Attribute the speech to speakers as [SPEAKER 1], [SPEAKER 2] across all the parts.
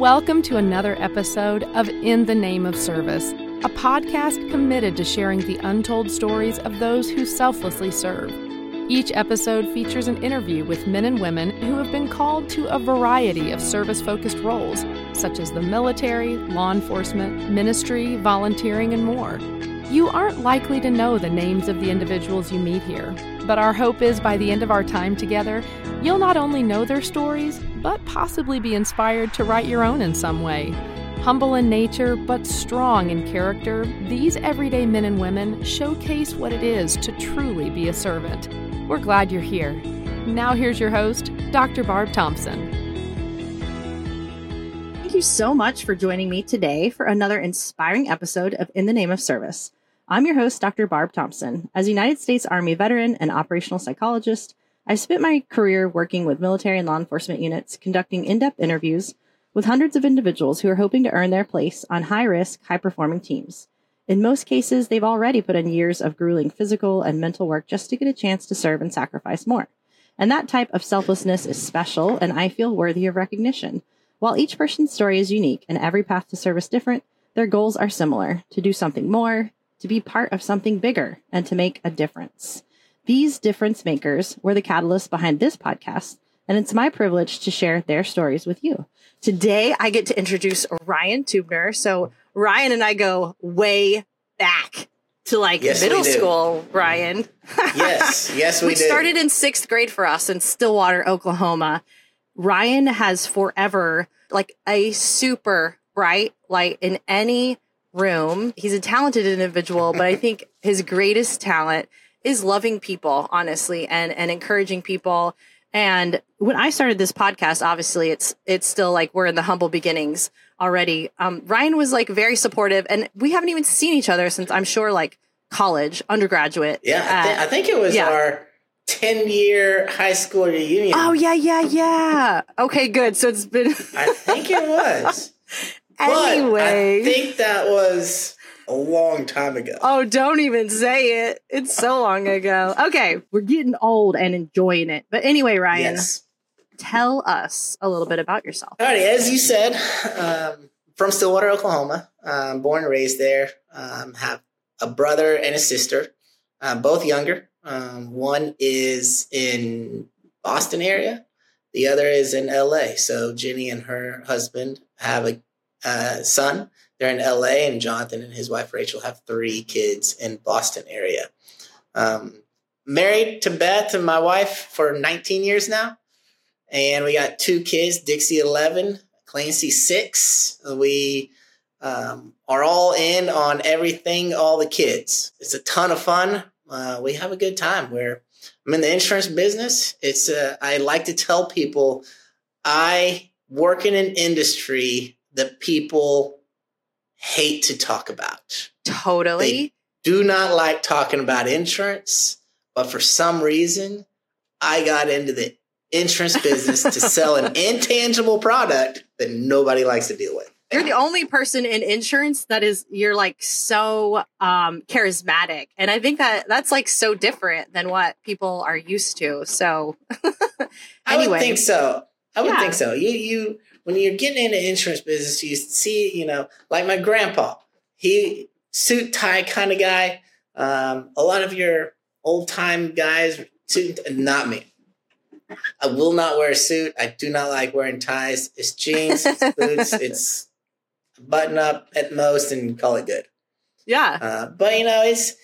[SPEAKER 1] Welcome to another episode of In the Name of Service, a podcast committed to sharing the untold stories of those who selflessly serve. Each episode features an interview with men and women who have been called to a variety of service focused roles, such as the military, law enforcement, ministry, volunteering, and more. You aren't likely to know the names of the individuals you meet here, but our hope is by the end of our time together, you'll not only know their stories, but possibly be inspired to write your own in some way. Humble in nature, but strong in character, these everyday men and women showcase what it is to truly be a servant. We're glad you're here. Now, here's your host, Dr. Barb Thompson.
[SPEAKER 2] Thank you so much for joining me today for another inspiring episode of In the Name of Service. I'm your host, Dr. Barb Thompson. As a United States Army veteran and operational psychologist, I've spent my career working with military and law enforcement units, conducting in depth interviews with hundreds of individuals who are hoping to earn their place on high risk, high performing teams. In most cases, they've already put in years of grueling physical and mental work just to get a chance to serve and sacrifice more. And that type of selflessness is special and I feel worthy of recognition. While each person's story is unique and every path to service different, their goals are similar to do something more, to be part of something bigger, and to make a difference. These difference makers were the catalyst behind this podcast, and it's my privilege to share their stories with you. Today, I get to introduce Ryan Teubner. So, Ryan and I go way back to like
[SPEAKER 3] Yes,
[SPEAKER 2] middle school, Ryan.
[SPEAKER 3] Yes, yes, we,
[SPEAKER 2] We
[SPEAKER 3] do.
[SPEAKER 2] started in sixth grade for us in Stillwater, Oklahoma. Ryan has forever like a super bright light in any room. He's a talented individual, but I think his greatest talent is loving people, honestly, and and encouraging people. And when I started this podcast, obviously it's it's still like we're in the humble beginnings already. Um, Ryan was like very supportive, and we haven't even seen each other since I'm sure like college, undergraduate.
[SPEAKER 3] yeah, I,
[SPEAKER 2] Uh,
[SPEAKER 3] I think it was
[SPEAKER 2] yeah.
[SPEAKER 3] our ten-year high school reunion.
[SPEAKER 2] Oh yeah, yeah, yeah. Okay, good. So it's been
[SPEAKER 3] I think it was.
[SPEAKER 2] Anyway.
[SPEAKER 3] I think that was a long time ago.
[SPEAKER 2] oh, don't even say it. It's so long ago. Okay, we're getting old and enjoying it. But anyway, Ryan,
[SPEAKER 3] yes.
[SPEAKER 2] tell us a little bit about yourself.
[SPEAKER 3] Alrighty, as you said, um, from Stillwater, Oklahoma, um, born and raised there. Um, have a brother and a sister, uh, both younger. Um, one is in Boston area, the other is in LA. So Jenny and her husband have a uh, son. They're in LA, and Jonathan and his wife Rachel have three kids in Boston area. Um, married to Beth and my wife for 19 years now. And we got two kids dixie 11 clancy 6 we um, are all in on everything all the kids. It's a ton of fun. Uh, we have a good time. Where i'm in the insurance business. It's uh, i like to tell people i work in an industry that people hate to talk about
[SPEAKER 2] Totally.
[SPEAKER 3] do not like talking about insurance, but for some reason, I got into the insurance business to sell an intangible product that nobody likes to deal with.
[SPEAKER 2] You're the only person in insurance that is you're like so um charismatic. And I think that that's like so different than what people are used to. So
[SPEAKER 3] I would
[SPEAKER 2] Anyway.
[SPEAKER 3] think so. I would
[SPEAKER 2] Yeah.
[SPEAKER 3] think so. You you when you're getting into insurance business, you see, you know, like my grandpa, he suit tie kind of guy. Um, a lot of your old time guys, suit not me. I will not wear a suit. I do not like wearing ties. It's jeans, it's boots, it's button up at most, and call it good.
[SPEAKER 2] yeah.
[SPEAKER 3] Uh, but you know, it's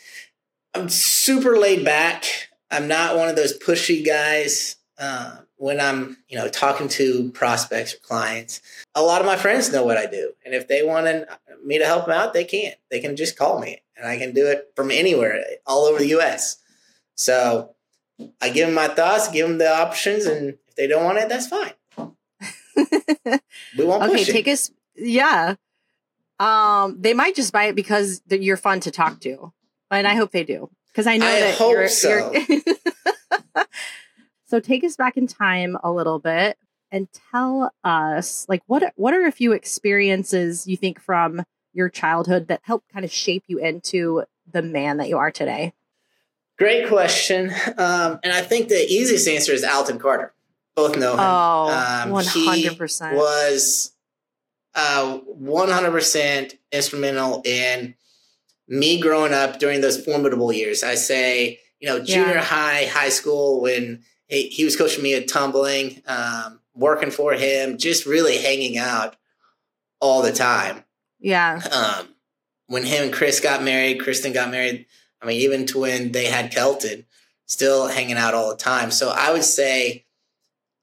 [SPEAKER 3] I'm super laid back. I'm not one of those pushy guys. Uh, when I'm, you know, talking to prospects or clients, a lot of my friends know what I do, and if they want me to help them out, they can. They can just call me, and I can do it from anywhere, all over the U.S. So I give them my thoughts, give them the options, and if they don't want it, that's fine. We won't
[SPEAKER 2] okay,
[SPEAKER 3] push it.
[SPEAKER 2] take us yeah. Um they might just buy it because you're fun to talk to. And I hope they do. Because I know
[SPEAKER 3] I
[SPEAKER 2] that
[SPEAKER 3] hope
[SPEAKER 2] you're,
[SPEAKER 3] so.
[SPEAKER 2] you're So take us back in time a little bit and tell us like what what are a few experiences you think from your childhood that helped kind of shape you into the man that you are today?
[SPEAKER 3] Great question. Um, and I think the easiest answer is Alton Carter. Both know him.
[SPEAKER 2] Oh,
[SPEAKER 3] Um,
[SPEAKER 2] hundred percent.
[SPEAKER 3] was uh, 100% instrumental in me growing up during those formidable years. I say, you know, junior yeah. high, high school, when he, he was coaching me at tumbling, um, working for him, just really hanging out all the time.
[SPEAKER 2] Yeah.
[SPEAKER 3] Um, when him and Chris got married, Kristen got married. I mean, even to when they had Kelton, still hanging out all the time. So I would say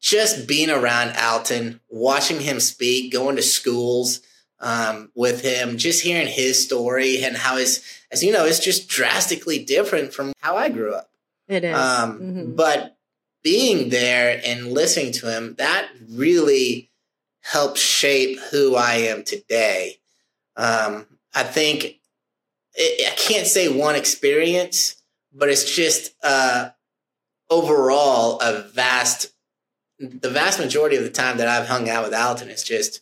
[SPEAKER 3] just being around Alton, watching him speak, going to schools um, with him, just hearing his story and how his, as you know, it's just drastically different from how I grew up.
[SPEAKER 2] It is.
[SPEAKER 3] Um, mm-hmm. But being there and listening to him, that really helped shape who I am today. Um, I think it, I can't say one experience, but it's just uh, overall a vast, the vast majority of the time that I've hung out with Alton is just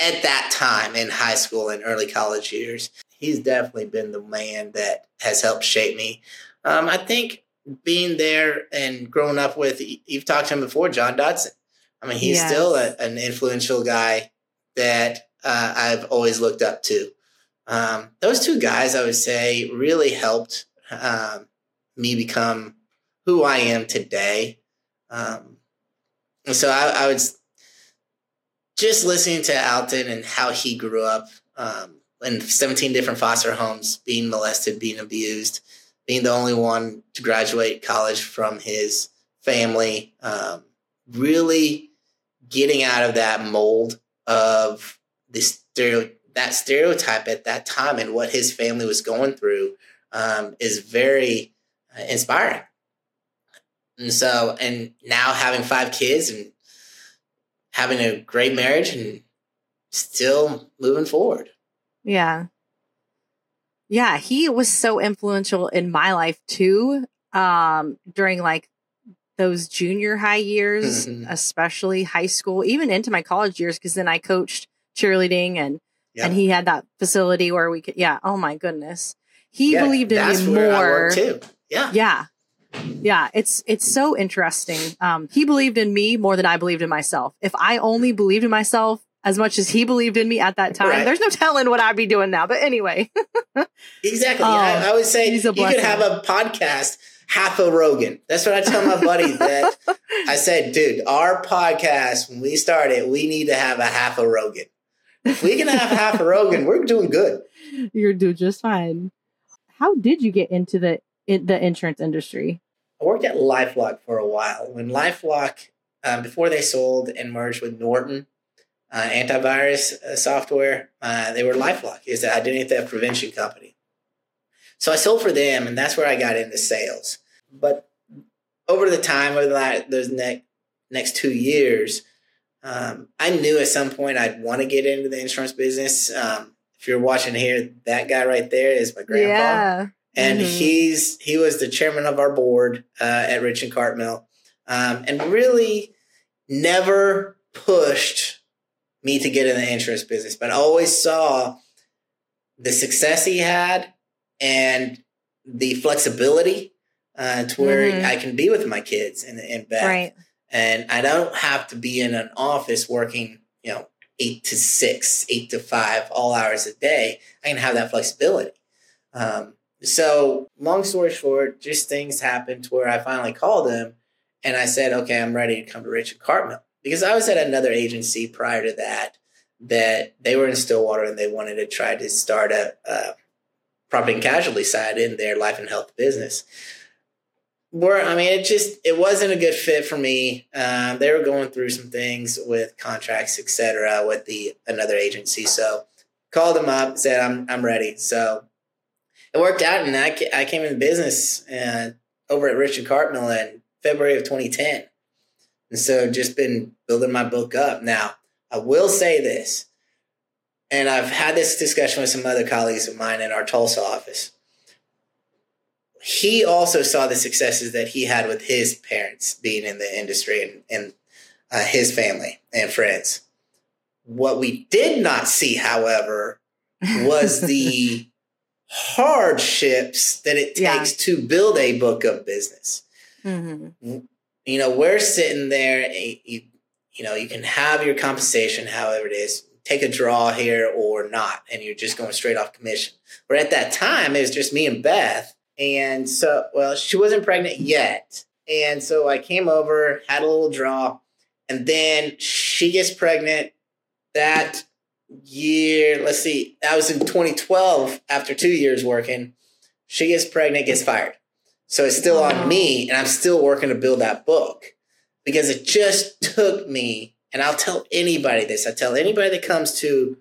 [SPEAKER 3] at that time in high school and early college years. He's definitely been the man that has helped shape me. Um, I think being there and growing up with, you've talked to him before, John Dodson. I mean, he's yes. still a, an influential guy that uh, I've always looked up to. Um, those two guys, I would say, really helped um, me become who I am today. Um, and so I, I was just listening to Alton and how he grew up um, in 17 different foster homes, being molested, being abused, being the only one to graduate college from his family, um, really getting out of that mold of this stereo, that stereotype at that time and what his family was going through um, is very uh, inspiring. And so, and now having five kids and having a great marriage and still moving forward.
[SPEAKER 2] Yeah. Yeah, he was so influential in my life too. Um, during like those junior high years, mm-hmm. especially high school, even into my college years, because then I coached cheerleading and yeah. and he had that facility where we could yeah, oh my goodness. He yeah, believed in me more
[SPEAKER 3] too. Yeah.
[SPEAKER 2] Yeah. Yeah, it's it's so interesting. Um, he believed in me more than I believed in myself. If I only believed in myself as much as he believed in me at that time, right. there's no telling what I'd be doing now. But anyway,
[SPEAKER 3] exactly. Um, I, I, would say you could have a podcast half a Rogan. That's what I tell my buddy That I said, dude, our podcast when we started, we need to have a half a Rogan. If we can have half a Rogan, we're doing good.
[SPEAKER 2] You're doing just fine. How did you get into the in the insurance industry?
[SPEAKER 3] I worked at LifeLock for a while. When LifeLock, um, before they sold and merged with Norton uh, antivirus uh, software, uh, they were LifeLock, is the identity theft prevention company. So I sold for them, and that's where I got into sales. But over the time, over the, those next next two years, um, I knew at some point I'd want to get into the insurance business. Um, if you're watching here, that guy right there is my grandpa. Yeah and mm-hmm. he's he was the chairman of our board uh, at Rich and Cartmill, um, and really never pushed me to get in the insurance business, but I always saw the success he had and the flexibility uh, to where mm-hmm. I can be with my kids and, and back. Right. And I don't have to be in an office working, you know, eight to six, eight to five, all hours a day. I can have that flexibility. Um, so, long story short, just things happened to where I finally called him and I said, okay, I'm ready to come to Rich and Cartmill. Because I was at another agency prior to that, that they were in Stillwater and they wanted to try to start a, a property and casualty side in their life and health business. Where I mean, it just it wasn't a good fit for me. Um, they were going through some things with contracts, etc., with the another agency. So called them up, said I'm I'm ready. So it worked out, and I, I came in business uh, over at Rich and Cartmill in February of 2010. And so just been building my book up. Now, I will say this, and I've had this discussion with some other colleagues of mine in our Tulsa office. He also saw the successes that he had with his parents being in the industry and, and uh, his family and friends. What we did not see, however, was the hardships that it takes yeah. to build a book of business. Mm-hmm. You know, we're sitting there, eh, you, you know, you can have your compensation, however it is, take a draw here or not, and you're just going straight off commission. But at that time, it was just me and Beth. And so, well, she wasn't pregnant yet. And so I came over, had a little draw, and then she gets pregnant that year. Let's see, that was in 2012 after two years working. She gets pregnant, gets fired. So it's still on me, oh. and I'm still working to build that book because it just took me, and I'll tell anybody this. I tell anybody that comes to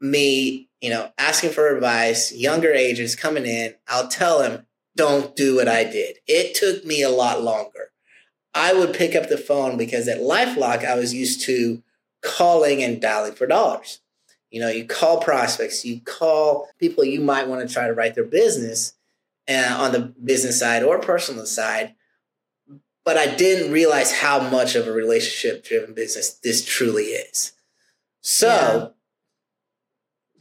[SPEAKER 3] me, you know, asking for advice, younger ages coming in, I'll tell them, don't do what I did. It took me a lot longer. I would pick up the phone because at Lifelock, I was used to calling and dialing for dollars. You know, you call prospects, you call people you might want to try to write their business uh, on the business side or personal side. But I didn't realize how much of a relationship driven business this truly is. So,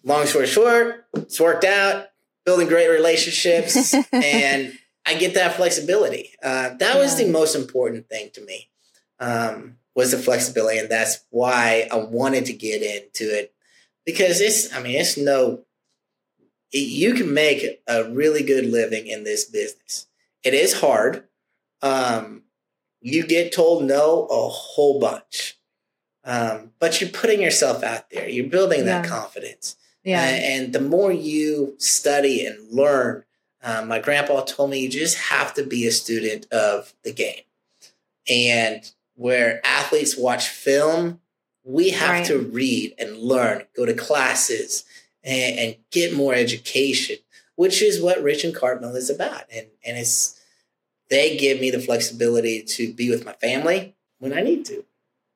[SPEAKER 3] yeah. long story short, it's worked out, building great relationships, and I get that flexibility. Uh, that yeah. was the most important thing to me. Um, was the flexibility, and that's why I wanted to get into it because it's. I mean, it's no. You can make a really good living in this business. It is hard. Um, you get told no a whole bunch, um, but you're putting yourself out there. You're building that yeah. confidence. Yeah. and the more you study and learn, um, my grandpa told me you just have to be a student of the game. And where athletes watch film, we have right. to read and learn, go to classes, and, and, get more education, which is what Rich and Cartmill is about. And and it's they give me the flexibility to be with my family when I need to.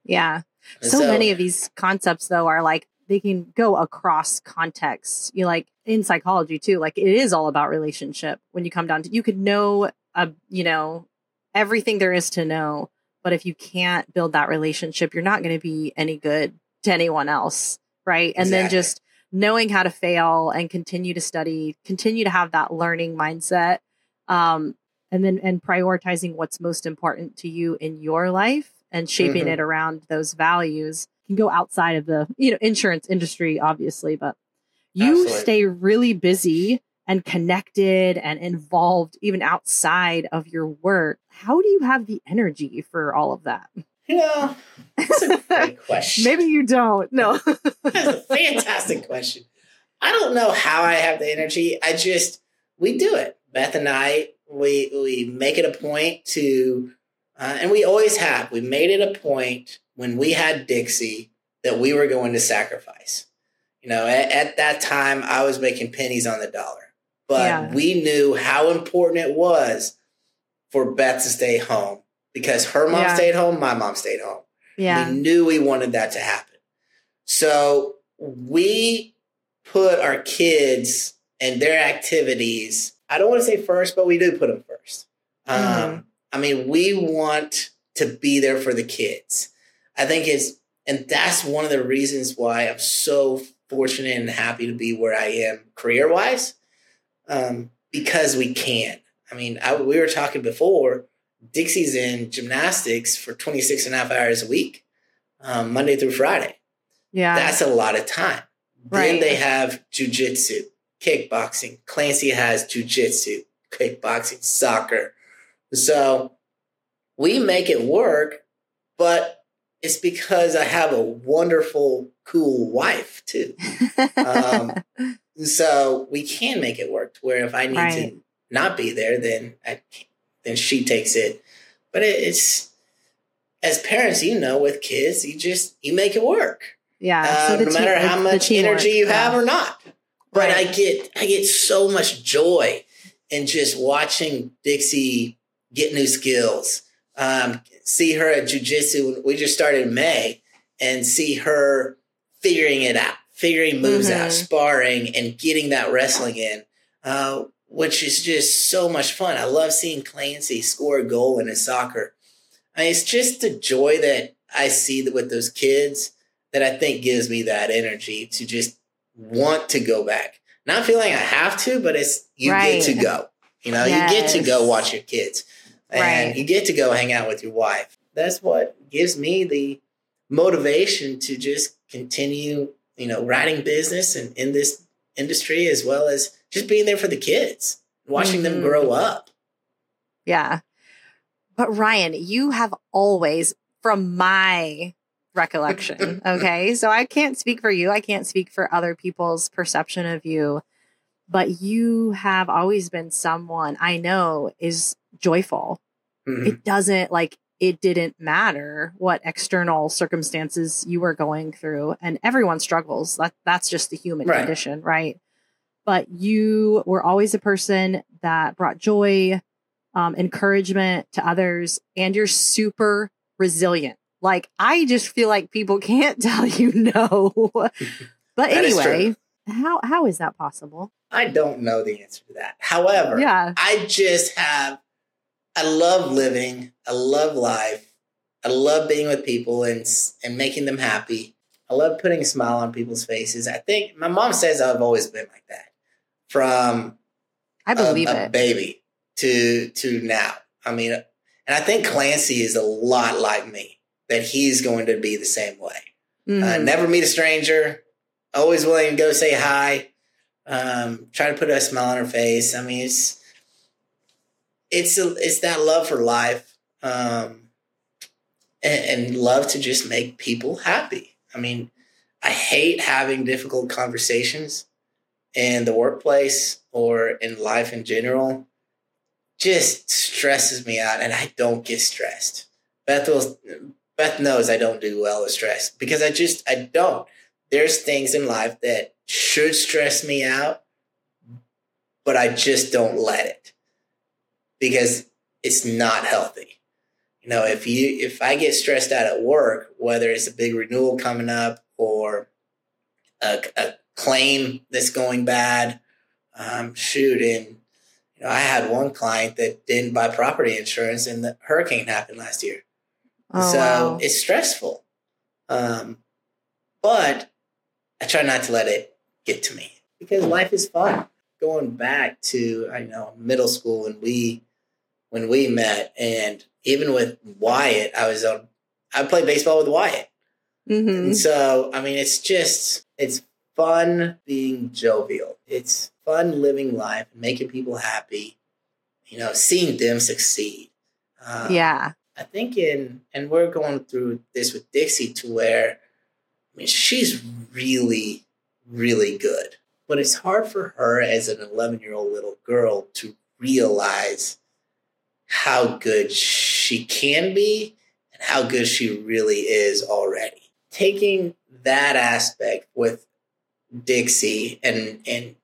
[SPEAKER 2] Yeah. So, so, many of these concepts though are like they can go across contexts. You like in psychology too, like it is all about relationship when you come down to you could know a you know everything there is to know but if you can't build that relationship, you're not going to be any good to anyone else. Right. And exactly. then just knowing how to fail and continue to study, continue to have that learning mindset. Um, and then and prioritizing what's most important to you in your life and shaping mm-hmm. it around those values can go outside of the you know insurance industry obviously but you Absolutely. stay really busy and connected and involved even outside of your work. How do you have the energy for all of that?
[SPEAKER 3] You know, that's a great question.
[SPEAKER 2] Maybe you don't. No.
[SPEAKER 3] that's a fantastic question. I don't know how I have the energy. I just we do it. Beth and I we we make it a point to uh, and we always have. We made it a point when we had Dixie that we were going to sacrifice. You know, at, at that time I was making pennies on the dollar but yeah. we knew how important it was for Beth to stay home because her mom yeah. stayed home, my mom stayed home. Yeah. We knew we wanted that to happen. So we put our kids and their activities, I don't want to say first, but we do put them 1st mm-hmm. um, I mean, we want to be there for the kids. I think it's, and that's one of the reasons why I'm so fortunate and happy to be where I am career wise um, because we can. I mean, I, we were talking before, Dixie's in gymnastics for 26 and a half hours a week, um, Monday through Friday. Yeah. That's a lot of time. Right. Then they have jujitsu, kickboxing. Clancy has jujitsu, kickboxing, soccer. So we make it work, but it's because I have a wonderful, cool wife too. Um, so we can make it work. Where if I need right. to not be there, then I, then she takes it. But it's as parents, you know, with kids, you just you make it work.
[SPEAKER 2] Yeah.
[SPEAKER 3] Uh, so no matter how much energy you have yeah. or not. But right. I get I get so much joy in just watching Dixie get new skills. Um, see her at jujitsu. We just started in May, and see her figuring it out figuring moves mm-hmm. out, sparring, and getting that wrestling in, uh, which is just so much fun. I love seeing Clancy score a goal in his soccer. I mean, it's just the joy that I see with those kids that I think gives me that energy to just want to go back. Not feeling I have to, but it's you right. get to go. You know, yes. you get to go watch your kids and right. you get to go hang out with your wife. That's what gives me the motivation to just continue, you know, writing business and in this industry as well as just being there for the kids, watching mm-hmm. them grow up.
[SPEAKER 2] Yeah. But Ryan, you have always, from my recollection, okay, so I can't speak for you, I can't speak for other people's perception of you, but you have always been someone I know is joyful. Mm-hmm. It doesn't like, it didn't matter what external circumstances you were going through and everyone struggles that that's just the human right. condition right but you were always a person that brought joy um, encouragement to others and you're super resilient like i just feel like people can't tell you no but anyway how how is that possible
[SPEAKER 3] i don't know the answer to that however yeah i just have I love living. I love life. I love being with people and and making them happy. I love putting a smile on people's faces. I think my mom says I've always been like that from
[SPEAKER 2] I believe a,
[SPEAKER 3] a baby to to now. I mean, and I think Clancy is a lot like me. That he's going to be the same way. Uh, mm-hmm. Uh, never meet a stranger. Always willing to go say hi. Um, try to put a smile on her face. I mean, it's it's a, it's that love for life um, and, and love to just make people happy. I mean, I hate having difficult conversations in the workplace or in life in general. Just stresses me out, and I don't get stressed. Beth will, Beth knows I don't do well with stress because I just I don't. There's things in life that should stress me out, but I just don't let it because it's not healthy. You know, if you if I get stressed out at work, whether it's a big renewal coming up or a, a claim that's going bad, um, shoot, and you know, I had one client that didn't buy property insurance, and the hurricane happened last year. Oh, so wow. it's stressful, um, but I try not to let it get to me because life is fun. Going back to I know middle school when we when we met, and even with Wyatt, I was on. I played baseball with Wyatt, mm-hmm. and so I mean, it's just it's fun being jovial. It's fun living life and making people happy. You know, seeing them succeed.
[SPEAKER 2] Um, yeah,
[SPEAKER 3] I think in and we're going through this with Dixie to where I mean she's really really good. But it's hard for her as an 11 year old little girl to realize how good she can be and how good she really is already. Taking that aspect with Dixie and and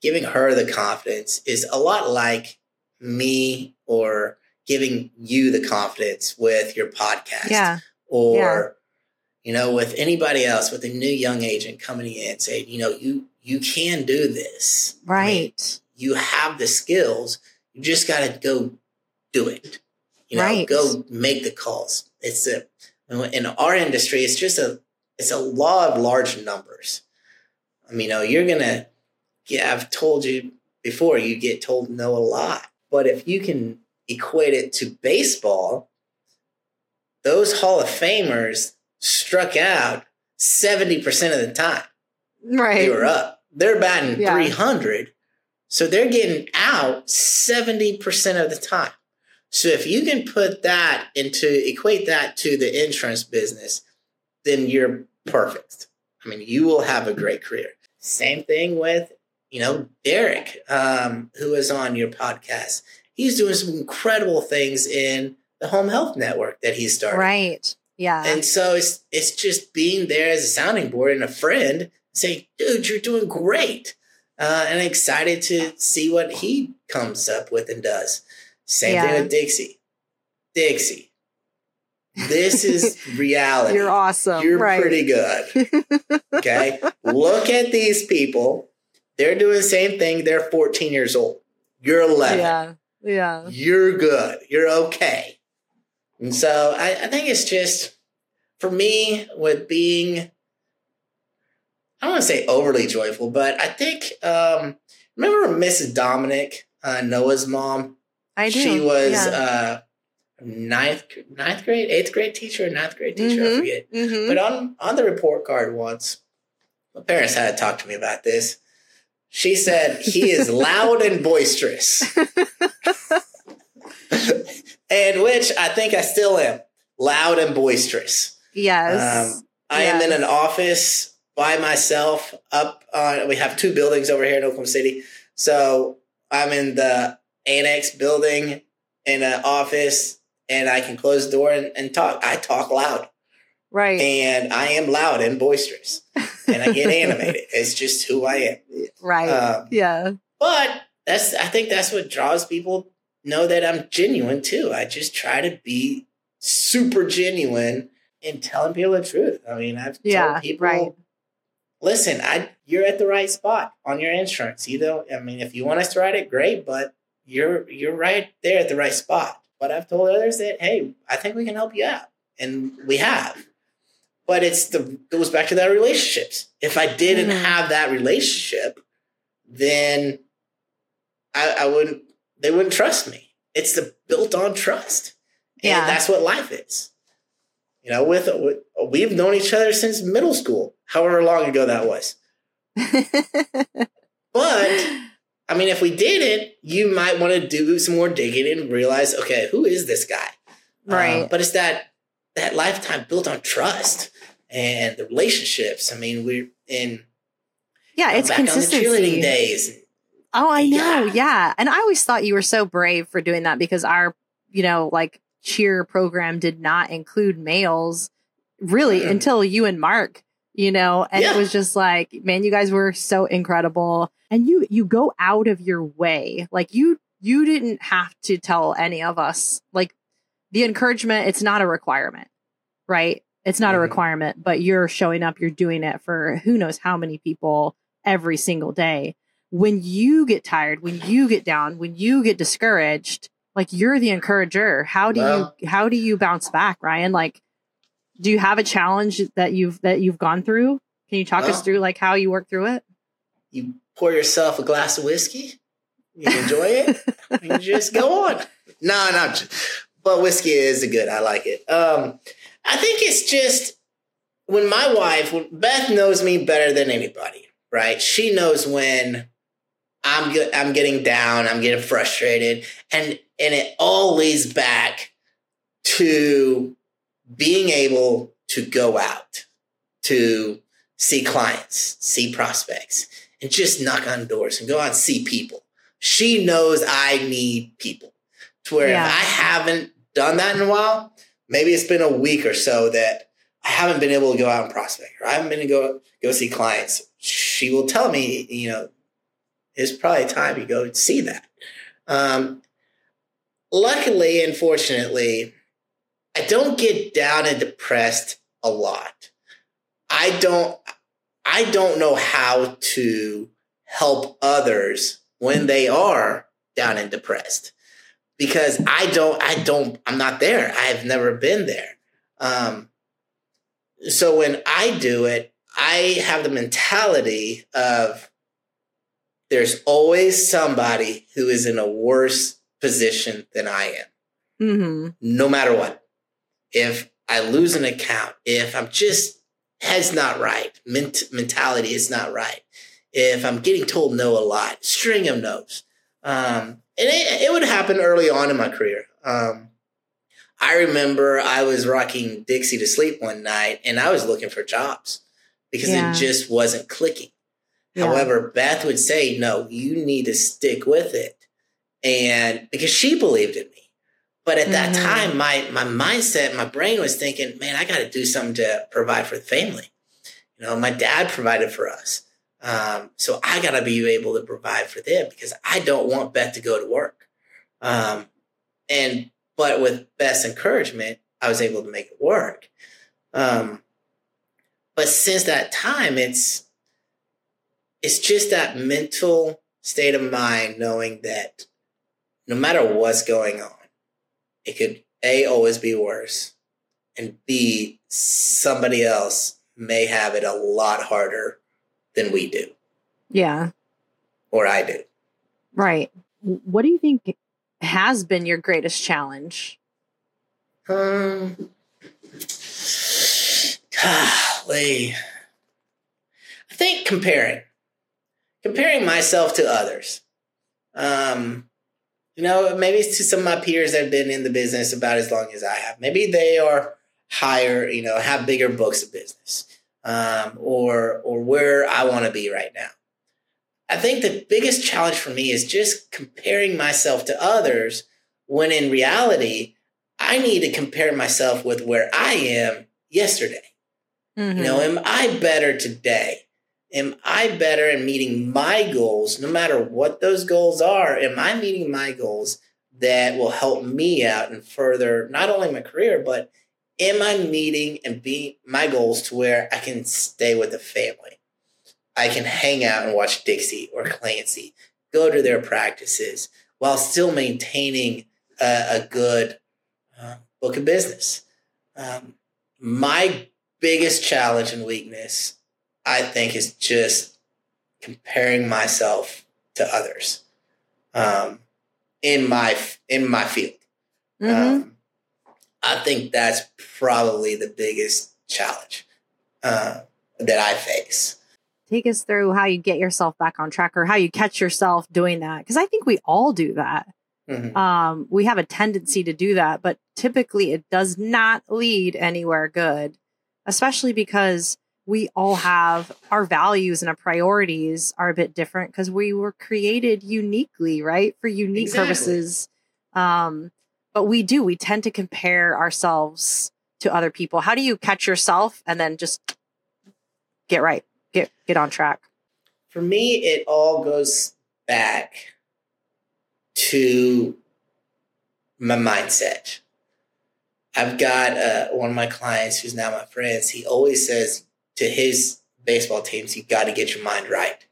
[SPEAKER 3] giving her the confidence is a lot like me or giving you the confidence with your podcast.
[SPEAKER 2] Yeah.
[SPEAKER 3] Or yeah. you know, with anybody else, with a new young agent coming in saying, you know, you you can do this.
[SPEAKER 2] Right. I mean,
[SPEAKER 3] you have the skills. You just got to go do it. You know, right. go make the calls. It's a in our industry, it's just a it's a law of large numbers. I mean, you know, you're gonna yeah, I've told you before, you get told no a lot. But if you can equate it to baseball, those Hall of Famers struck out 70% of the time.
[SPEAKER 2] Right.
[SPEAKER 3] They were up. They're batting yeah. 300. So they're getting out 70% of the time. So if you can put that into equate that to the insurance business, then you're perfect. I mean, you will have a great career. Same thing with, you know, Derek, um, who is on your podcast. He's doing some incredible things in the home health network that he started.
[SPEAKER 2] Right. Yeah.
[SPEAKER 3] And so it's it's just being there as a sounding board and a friend, say, dude, you're doing great. Uh, and I'm excited to see what he comes up with and does. Same yeah. thing with Dixie. Dixie. This is reality.
[SPEAKER 2] You're awesome.
[SPEAKER 3] You're right. pretty good. Okay. Look at these people. They're doing the same thing. They're 14 years old. You're 11.
[SPEAKER 2] Yeah. Yeah.
[SPEAKER 3] You're good. You're okay. And so I, I think it's just for me with being, I don't want to say overly joyful, but I think, um, remember Mrs. Dominic, uh, Noah's mom?
[SPEAKER 2] I do.
[SPEAKER 3] She was yeah. uh, ninth ninth grade, eighth grade teacher, or ninth grade teacher, I
[SPEAKER 2] Mhm.
[SPEAKER 3] forget.
[SPEAKER 2] Mm-hmm.
[SPEAKER 3] But on on the report card once, my parents had to talk to me about this. She said he is loud and boisterous, and which I think I still am loud and boisterous.
[SPEAKER 2] yes.
[SPEAKER 3] Um, I am in an office by myself. Up on, we have two buildings over here in Oklahoma City, so I'm in the annex building in an office, and I can close the door and, and talk. I talk loud,
[SPEAKER 2] right.
[SPEAKER 3] and I am loud and boisterous, and I get animated. It's just who I am.
[SPEAKER 2] right.
[SPEAKER 3] Um,
[SPEAKER 2] yeah.
[SPEAKER 3] but that's I think that's what draws people know that I'm genuine too. I just try to be super genuine in telling people the truth. I mean, I've
[SPEAKER 2] Yeah,
[SPEAKER 3] told people,
[SPEAKER 2] right.
[SPEAKER 3] listen, I you're at the right spot on your insurance. You know, I mean, if you want us to write it, great, but you're you're right there at the right spot. But I've told others that, hey, I think we can help you out, and we have. But it's the goes back to that relationships. If I didn't
[SPEAKER 2] Mhm.
[SPEAKER 3] have that relationship, then I, I wouldn't. They wouldn't trust me. It's the built on trust, and
[SPEAKER 2] Yeah.
[SPEAKER 3] that's what life is. You know, with, with we've known each other since middle school, however long ago that was. But I mean, if we didn't, you might want to do some more digging and realize, okay, who is this guy?
[SPEAKER 2] right.
[SPEAKER 3] Um, but it's that that lifetime built on trust and the relationships. I mean, we're in
[SPEAKER 2] yeah. It's
[SPEAKER 3] back on the
[SPEAKER 2] consistency.
[SPEAKER 3] cheerleading days.
[SPEAKER 2] Oh, I know.
[SPEAKER 3] Yeah.
[SPEAKER 2] Yeah. And I always thought you were so brave for doing that because our, you know, like cheer program did not include males really
[SPEAKER 3] Mm.
[SPEAKER 2] until you and Mark, you know, and
[SPEAKER 3] Yeah.
[SPEAKER 2] it was just like, man, you guys were so incredible. And you you go out of your way. Like you you didn't have to tell any of us. Like the encouragement, it's not a requirement, right? It's not a
[SPEAKER 3] Mhm.
[SPEAKER 2] requirement, but you're showing up, you're doing it for who knows how many people every single day when you get tired, when you get down, when you get discouraged, like you're the encourager. How do
[SPEAKER 3] Well-
[SPEAKER 2] you how do you bounce back, Ryan? Like do you have a challenge that you've that you've gone through? Can you talk us through like how you work through it?
[SPEAKER 3] You pour yourself a glass of whiskey, you enjoy it, you just go on. No, no, but whiskey is good. I like it. Um, I think it's just when my wife, when Beth knows me better than anybody, right? She knows when I'm get, I'm getting down, I'm getting frustrated, and and it all leads back to being able to go out to see clients, see prospects, and just knock on doors and go out and see people. She knows I need people. To where
[SPEAKER 2] Yeah.
[SPEAKER 3] if I haven't done that in a while, maybe it's been a week or so that I haven't been able to go out and prospect, or I haven't been to go go see clients. She will tell me, you know, it's probably time you go see that. Um, luckily and fortunately, I don't get down and depressed a lot. I don't I don't know how to help others when they are down and depressed because I don't I don't I'm not there. I have never been there. Um so when I do it, I have the mentality of there's always somebody who is in a worse position than I am
[SPEAKER 2] Mm-hmm.
[SPEAKER 3] no matter what. If I lose an account, if I'm just head's not right, ment- mentality is not right, if I'm getting told no a lot, string of no's. Um, and it, it would happen early on in my career. Um, I remember I was rocking Dixie to sleep one night and I was looking for jobs because
[SPEAKER 2] Yeah.
[SPEAKER 3] it just wasn't clicking.
[SPEAKER 2] Yeah.
[SPEAKER 3] However, Beth would say, no, you need to stick with it. And because she believed in me. But at that
[SPEAKER 2] Mhm.
[SPEAKER 3] time, my my mindset, my brain was thinking, man, I got to do something to provide for the family. You know, my dad provided for us. Um, so I got to be able to provide for them because I don't want Beth to go to work. Um, and, but with Beth's encouragement, I was able to make it work. Um, but since that time, it's, it's just that mental state of mind knowing that no matter what's going on, it could A, always be worse, and B, somebody else may have it a lot harder than we do,
[SPEAKER 2] Yeah.
[SPEAKER 3] or I do.
[SPEAKER 2] Right. What do you think has been your greatest challenge?
[SPEAKER 3] Um, golly. I think comparing, comparing myself to others. Um, you know, maybe it's to some of my peers that have been in the business about as long as I have. Maybe they are higher, you know, have bigger books of business, um, or or where I want to be right now. I think the biggest challenge for me is just comparing myself to others when in reality, I need to compare myself with where I am yesterday. Mm-hmm. You know, am I better today? Am I better in meeting my goals, no matter what those goals are? Am I meeting my goals that will help me out and further not only my career, but am I meeting and being my goals to where I can stay with the family? I can hang out and watch Dixie or Clancy, go to their practices while still maintaining a, a good uh, book of business. Um, my biggest challenge and weakness, I think, is just comparing myself to others um, in my in my field. Mm-hmm. Um, I think that's probably the biggest challenge uh, that I face.
[SPEAKER 2] Take us through how you get yourself back on track or how you catch yourself doing that. Because I think we all do that. Mm-hmm. Um, we have a tendency to do that, but typically it does not lead anywhere good, especially because we all have our values and our priorities are a bit different because we were created uniquely, right? For unique exactly. purposes. Um, but we do, we tend to compare ourselves to other people. How do you catch yourself and then just get right, get get on track?
[SPEAKER 3] For me, it all goes back to my mindset. I've got uh, one of my clients who's now my friends. He always says to his baseball teams, "You got to get your mind right."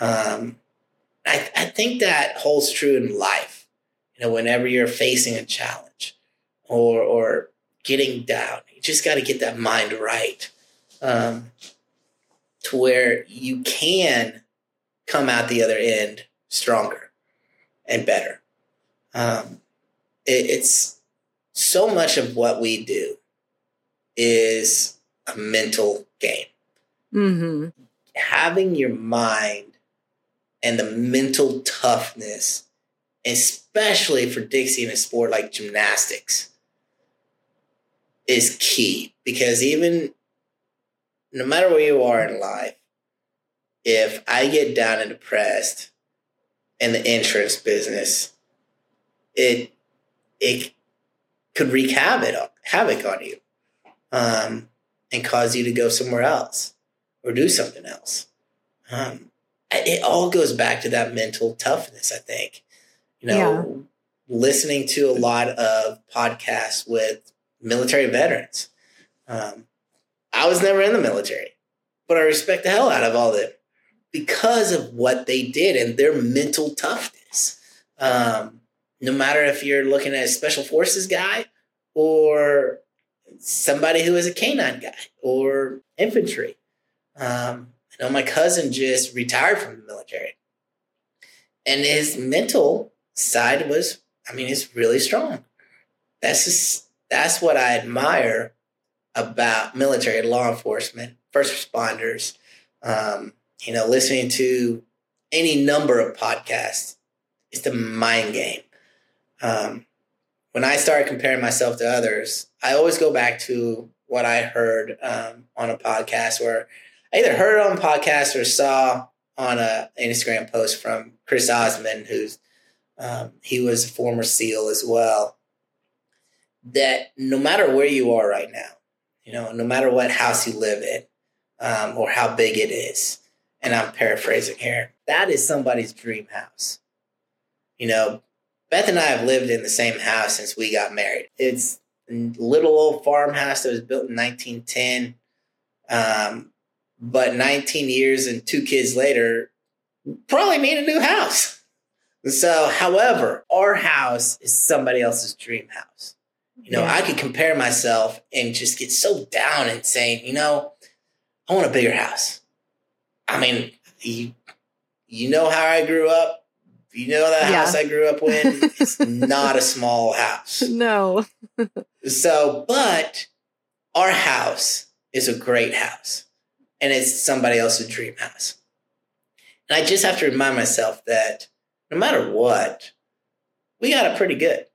[SPEAKER 3] Um, I, I think that holds true in life. You know, whenever you're facing a challenge or or getting down, you just got to get that mind right um, to where you can come out the other end stronger and better. Um, it, it's so much of what we do is a mental game. Mm-hmm. Having your mind and the mental toughness, especially for Dixie in a sport like gymnastics, is key because even no matter where you are in life, if I get down and depressed, in the insurance business, it it could wreak havoc havoc on you, um, and cause you to go somewhere else or do something else. Um, it all goes back to that mental toughness. I think, you know, yeah. listening to a lot of podcasts with military veterans. Um, I was never in the military, but I respect the hell out of all of them because of what they did and their mental toughness. Um, no matter if you're looking at a special forces guy or somebody who is a canine guy or infantry. Um, I know my cousin just retired from the military, and his mental side was, I mean, it's really strong. That's just, that's what I admire about military law enforcement, first responders, um, you know, listening to any number of podcasts. It's the mind game. Um, when I started comparing myself to others, I always go back to what I heard um, on a podcast where I either heard it on a podcast or saw on a Instagram post from Chris Osman, who's um, he was a former SEAL as well. That no matter where you are right now, you know, no matter what house you live in um, or how big it is, and I'm paraphrasing here, that is somebody's dream house. You know, Beth and I have lived in the same house since we got married. It's a little old farmhouse that was built in 1910. Um, but 19 years and two kids later, probably need a new house. So, however, our house is somebody else's dream house. You know, yeah. I could compare myself and just get so down and saying, you know, I want a bigger house. I mean, you, you know how I grew up. You know that
[SPEAKER 2] Yeah.
[SPEAKER 3] house I grew up in, it's not a small house.
[SPEAKER 2] No.
[SPEAKER 3] So, but our house is a great house and it's somebody else's dream house. And I just have to remind myself that no matter what, we got it pretty good.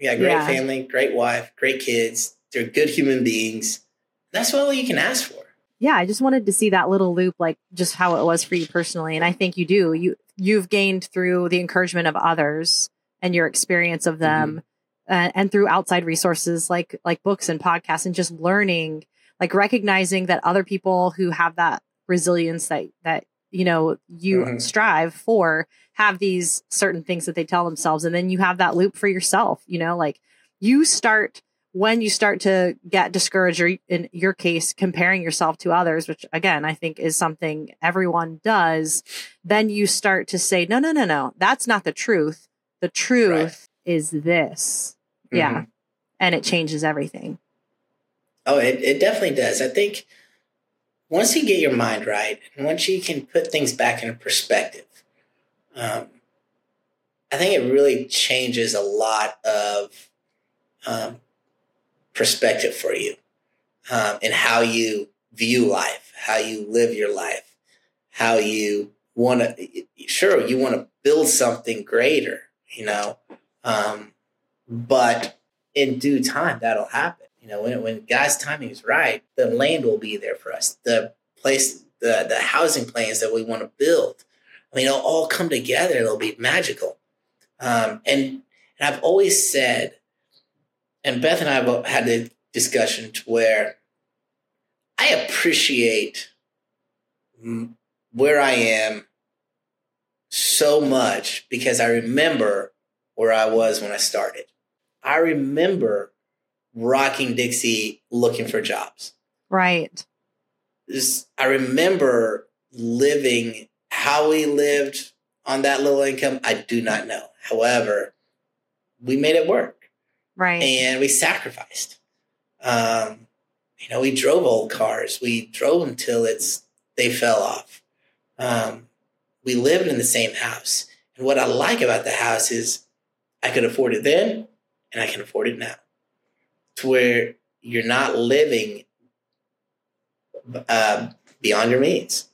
[SPEAKER 3] We got a great
[SPEAKER 2] Yeah.
[SPEAKER 3] family, great wife, great kids. They're good human beings. That's all you can ask for.
[SPEAKER 2] yeah i just wanted to see that little loop like just how it was for you personally and i think you do you you've gained through the encouragement of others and your experience of them uh, and through outside resources like like books and podcasts and just learning like recognizing that other people who have that resilience that that you know you
[SPEAKER 3] Mhm.
[SPEAKER 2] strive for have these certain things that they tell themselves and then you have that loop for yourself you know like you start when you start to get discouraged or in your case comparing yourself to others which again i think is something everyone does then you start to say no no no no that's not the truth. The truth is this. Yeah.
[SPEAKER 3] Mhm.
[SPEAKER 2] and it changes everything.
[SPEAKER 3] Oh, it, it definitely does. I think once you get your mind right and once you can put things back into perspective, um, I think it really changes a lot of um, perspective for you um, and how you view life, how you live your life, how you want to. Sure, you want to build something greater, you know, um, but in due time that'll happen. You know, when when God's timing is right, the land will be there for us. The place, the the housing plans that we want to build, I mean, it'll all come together. It'll be magical. Um, and and I've always said, and Beth and I had a discussion to where I appreciate where I am so much because I remember where I was when I started. I remember rocking Dixie looking for jobs.
[SPEAKER 2] right
[SPEAKER 3] I remember living how we lived on that little income. I do not know. However, we made it work
[SPEAKER 2] right
[SPEAKER 3] and we sacrificed. Um, you know, we drove old cars. We drove till it's they fell off. Um, we lived in the same house, and what I like about the house is I could afford it then, and I can afford it now. To where you're not living uh, beyond your means.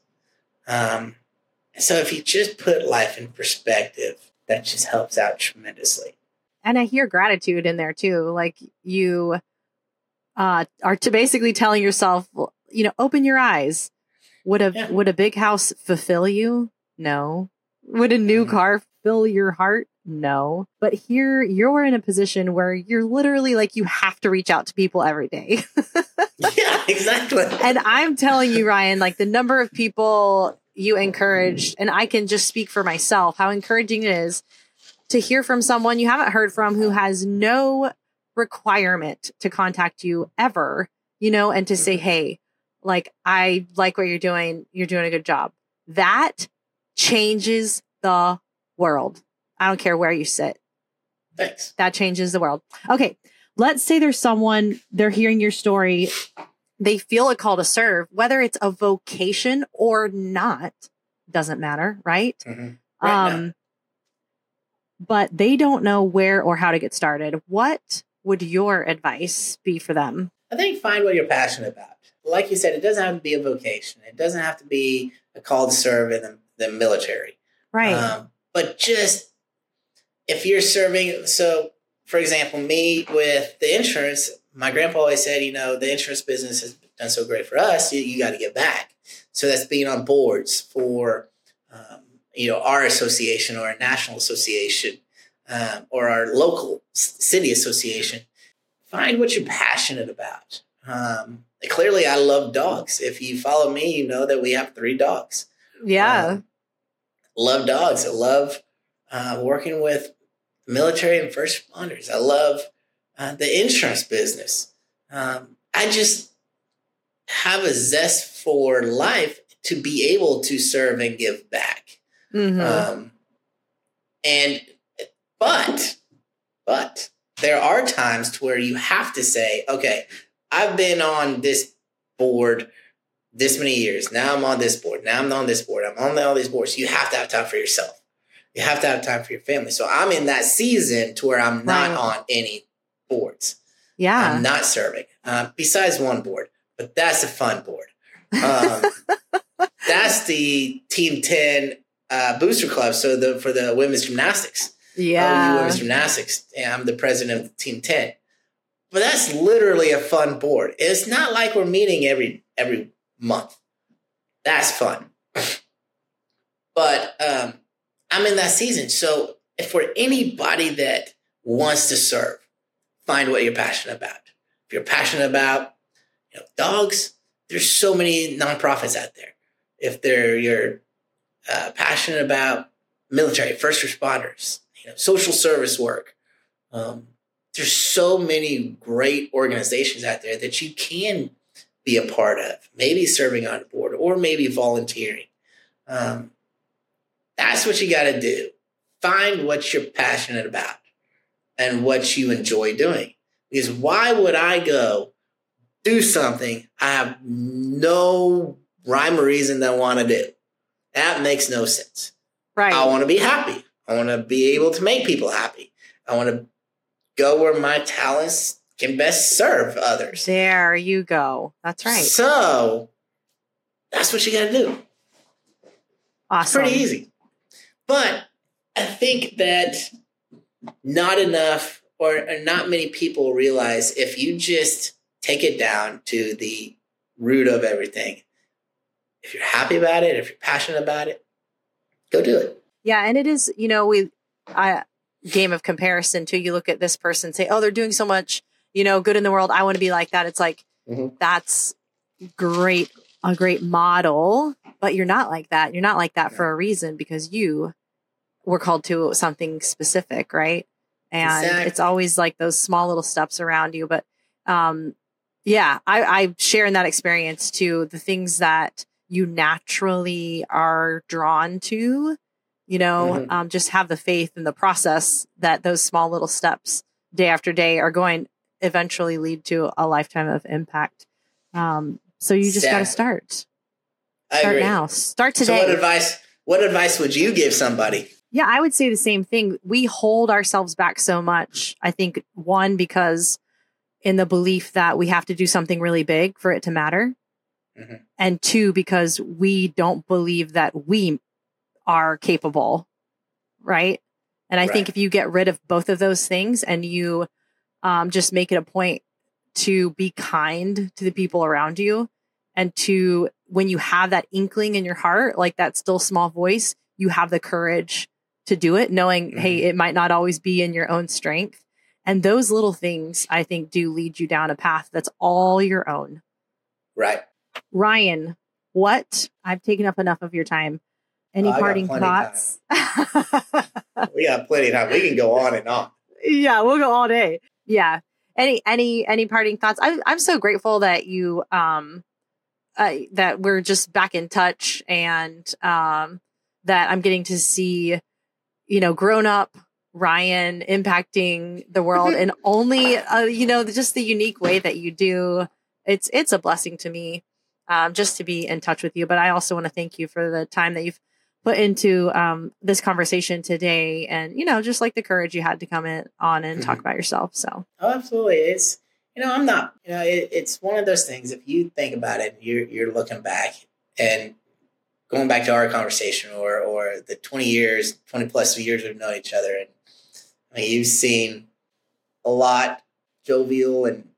[SPEAKER 3] Um, so if you just put life in perspective, that just helps out tremendously.
[SPEAKER 2] And i hear gratitude in there too like you uh are to basically telling yourself you know open your eyes would a
[SPEAKER 3] Yeah.
[SPEAKER 2] would a big house fulfill you no would a new
[SPEAKER 3] Mhm.
[SPEAKER 2] car fill your heart no but here you're in a position where you're literally like you have to reach out to people every day
[SPEAKER 3] yeah, exactly.
[SPEAKER 2] and I'm telling you, Ryan, like the number of people you encouraged, and I can just speak for myself, how encouraging it is to hear from someone you haven't heard from who has no requirement to contact you ever, you know, and to say, hey, like, I like what you're doing. You're doing a good job. That changes the world. I don't care where you sit
[SPEAKER 3] Thanks.
[SPEAKER 2] that changes the world. Okay, let's say there's someone, they're hearing your story, they feel a call to serve, whether it's a vocation or not, doesn't matter, right?
[SPEAKER 3] Mhm. Right
[SPEAKER 2] um, but they don't know where or how to get started. What would your advice be for them?
[SPEAKER 3] I think find what you're passionate about. Like you said, it doesn't have to be a vocation. It doesn't have to be a call to serve in the, the military.
[SPEAKER 2] Right.
[SPEAKER 3] Um, but just if you're serving, so for example, me with the insurance, my grandpa always said, you know, the insurance business has done so great for us, you, you got to give back. So that's being on boards for, um, you know, our association or a national association um, or our local city association. Find what you're passionate about. Um, clearly, I love dogs. If you follow me, you know that we have three dogs
[SPEAKER 2] yeah.
[SPEAKER 3] um, love dogs. I love uh, working with military and first responders. I love uh, the insurance business. Um, I just have a zest for life to be able to serve and give back.
[SPEAKER 2] Mhm.
[SPEAKER 3] Um, and but but there are times to where you have to say, okay, I've been on this board this many years. Now I'm on this board. Now I'm on this board. I'm on all these boards. You have to have time for yourself. You have to have time for your family. So I'm in that season to where I'm not
[SPEAKER 2] Right.
[SPEAKER 3] on any boards.
[SPEAKER 2] Yeah.
[SPEAKER 3] I'm not serving, uh, besides one board, but that's a fun board. Um, that's the Team 10 uh, Booster Club. So the for the women's gymnastics.
[SPEAKER 2] Yeah.
[SPEAKER 3] OU women's gymnastics. And I'm the president of Team 10. But that's literally a fun board. It's not like we're meeting every every month. That's fun. but um, I'm in that season. So if for anybody that wants to serve, find what you're passionate about. If you're passionate about you know, dogs, there's so many nonprofits out there. If they're you're uh, passionate about military, first responders, you know, social service work, um, there's so many great organizations out there that you can be a part of. Maybe serving on a board or maybe volunteering. Um, that's what you got to do. Find what you're passionate about and what you enjoy doing. Because why would I go do something I have no rhyme or reason that I want to do? That makes no sense.
[SPEAKER 2] right.
[SPEAKER 3] I want to be happy. I want to be able to make people happy. I want to go where my talents can best serve others.
[SPEAKER 2] there you go. That's right.
[SPEAKER 3] So that's what you got to do. It's
[SPEAKER 2] Awesome.
[SPEAKER 3] pretty easy. But I think that not enough or, or not many people realize if you just take it down to the root of everything, if you're happy about it, if you're passionate about it, go do it.
[SPEAKER 2] Yeah, and it is, you know, we I game of comparison too. You look at this person, say, "Oh, they're doing so much, you know, good in the world. I want to be like that." It's like
[SPEAKER 3] Mhm.
[SPEAKER 2] that's great, a great model, but you're not like that. You're not like that for a reason because you were called to something specific, right? And
[SPEAKER 3] Exactly.
[SPEAKER 2] it's always like those small little steps around you. But um, yeah, I, I share in that experience too. The things that you naturally are drawn to you know
[SPEAKER 3] Mhm.
[SPEAKER 2] um, just have the faith in the process that those small little steps day after day are going eventually lead to a lifetime of impact um, so you just got to start
[SPEAKER 3] I
[SPEAKER 2] start
[SPEAKER 3] agree.
[SPEAKER 2] now start
[SPEAKER 3] So
[SPEAKER 2] today
[SPEAKER 3] what advice what advice would you give somebody?
[SPEAKER 2] yeah i would say the same thing we hold ourselves back so much i think one because in the belief that we have to do something really big for it to matter
[SPEAKER 3] Mhm.
[SPEAKER 2] and two because we don't believe that we are capable right? And i think if you get rid of both of those things and you um, just make it a point to be kind to the people around you and to when you have that inkling in your heart like that still small voice you have the courage to do it knowing hey it might not always be in your own strength. And those little things i think do lead you down a path that's all your own.
[SPEAKER 3] Right.
[SPEAKER 2] Ryan what? I've taken up enough of your time. Any
[SPEAKER 3] got
[SPEAKER 2] parting thoughts?
[SPEAKER 3] We got plenty of time. We can go on and on.
[SPEAKER 2] yeah we'll go all day. Yeah. Any any any parting thoughts? I'm i'm so grateful that you um uh, that we're just back in touch and um that i'm getting to see you know grown up ryan impacting the world in only uh, you know just the unique way that you do. It's it's a blessing to me um just to be in touch with you but i also want to thank you for the time that you've put into um, this conversation today and you know just like the courage you had to come in on and talk
[SPEAKER 3] Mhm.
[SPEAKER 2] about yourself so
[SPEAKER 3] Oh, absolutely. It's you know, I'm not. You know, it, it's one of those things. If you think about it, you're you're looking back and going back to our conversation, or or the 20 years, 20 plus years we've known each other, and I mean, you've seen a lot, jovial and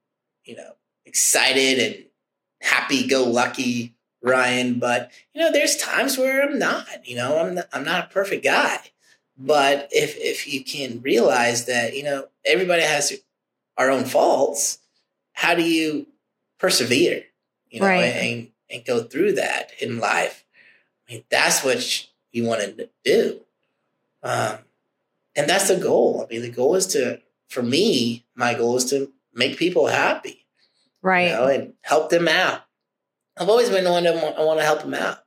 [SPEAKER 3] you know, excited and happy-go-lucky Ryan. But you know, there's times where I'm not. You know, I'm not, I'm not a perfect guy. But if if you can realize that you know everybody has our own faults, how do you persevere? You know,
[SPEAKER 2] Right.
[SPEAKER 3] and and go through that in life. I mean, that's what you want to do, um, and that's the goal. I mean, the goal is to, for me, my goal is to make people happy
[SPEAKER 2] right
[SPEAKER 3] you know, and help them out. I've always been the one to I want to help them out.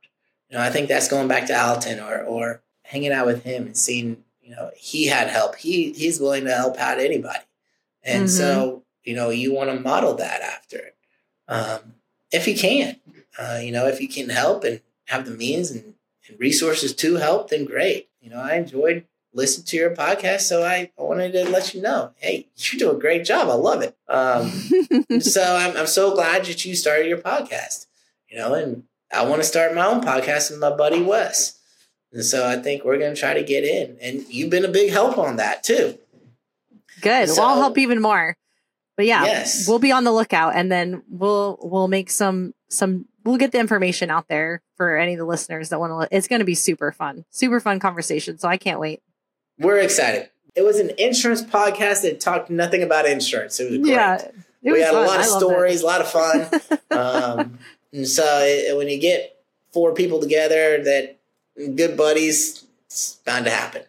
[SPEAKER 3] You know, I think that's going back to Alton or or hanging out with him and seeing, you know, he had help. He he's willing to help out anybody, and
[SPEAKER 2] Mhm.
[SPEAKER 3] so you know, you want to model that after, um, if you can. Uh, you know, if you can help and have the means and, and resources to help, then great. you know, I enjoyed listening to your podcast. So I, I wanted to let you know, hey, you do a great job. I love it. Um, so I'm, I'm so glad that you started your podcast, you know, and I want to start my own podcast with my buddy Wes. And so I think we're going to try to get in. And you've been a big help on that too.
[SPEAKER 2] Good. So, well, I'll help even more. But yeah,
[SPEAKER 3] yes.
[SPEAKER 2] we'll be on the lookout and then we'll we'll make some some we'll get the information out there for any of the listeners that want to it's going to be super fun. Super fun conversation, so I can't wait.
[SPEAKER 3] We're excited. It was an insurance podcast that talked nothing about insurance. It was great. Yeah. we had fun. a lot of stories, it. a lot of fun. um, and so it, when you get four people together that good buddies, it's bound to happen.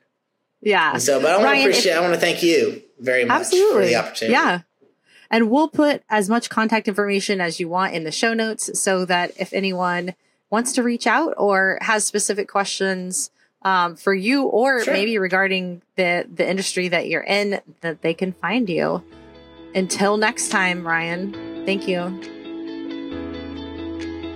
[SPEAKER 2] Yeah.
[SPEAKER 3] And so, but I want to appreciate. If, I want to thank you very much absolutely. for the opportunity.
[SPEAKER 2] Yeah. And we'll put as much contact information as you want in the show notes so that if anyone wants to reach out or has specific questions um, for you or sure. maybe regarding the the industry that you're in, that they can find you. Until next time, Ryan, thank you.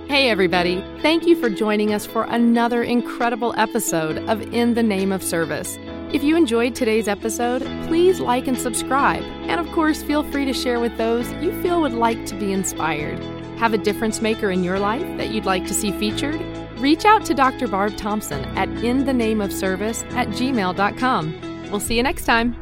[SPEAKER 1] Hey, everybody. Thank you for joining us for another incredible episode of In the Name of Service. If you enjoyed today's episode, please like and subscribe. And of course, feel free to share with those you feel would like to be inspired. Have a difference maker in your life that you'd like to see featured? Reach out to Dr. Barb Thompson at inthenameofservice at gmail.com. We'll see you next time.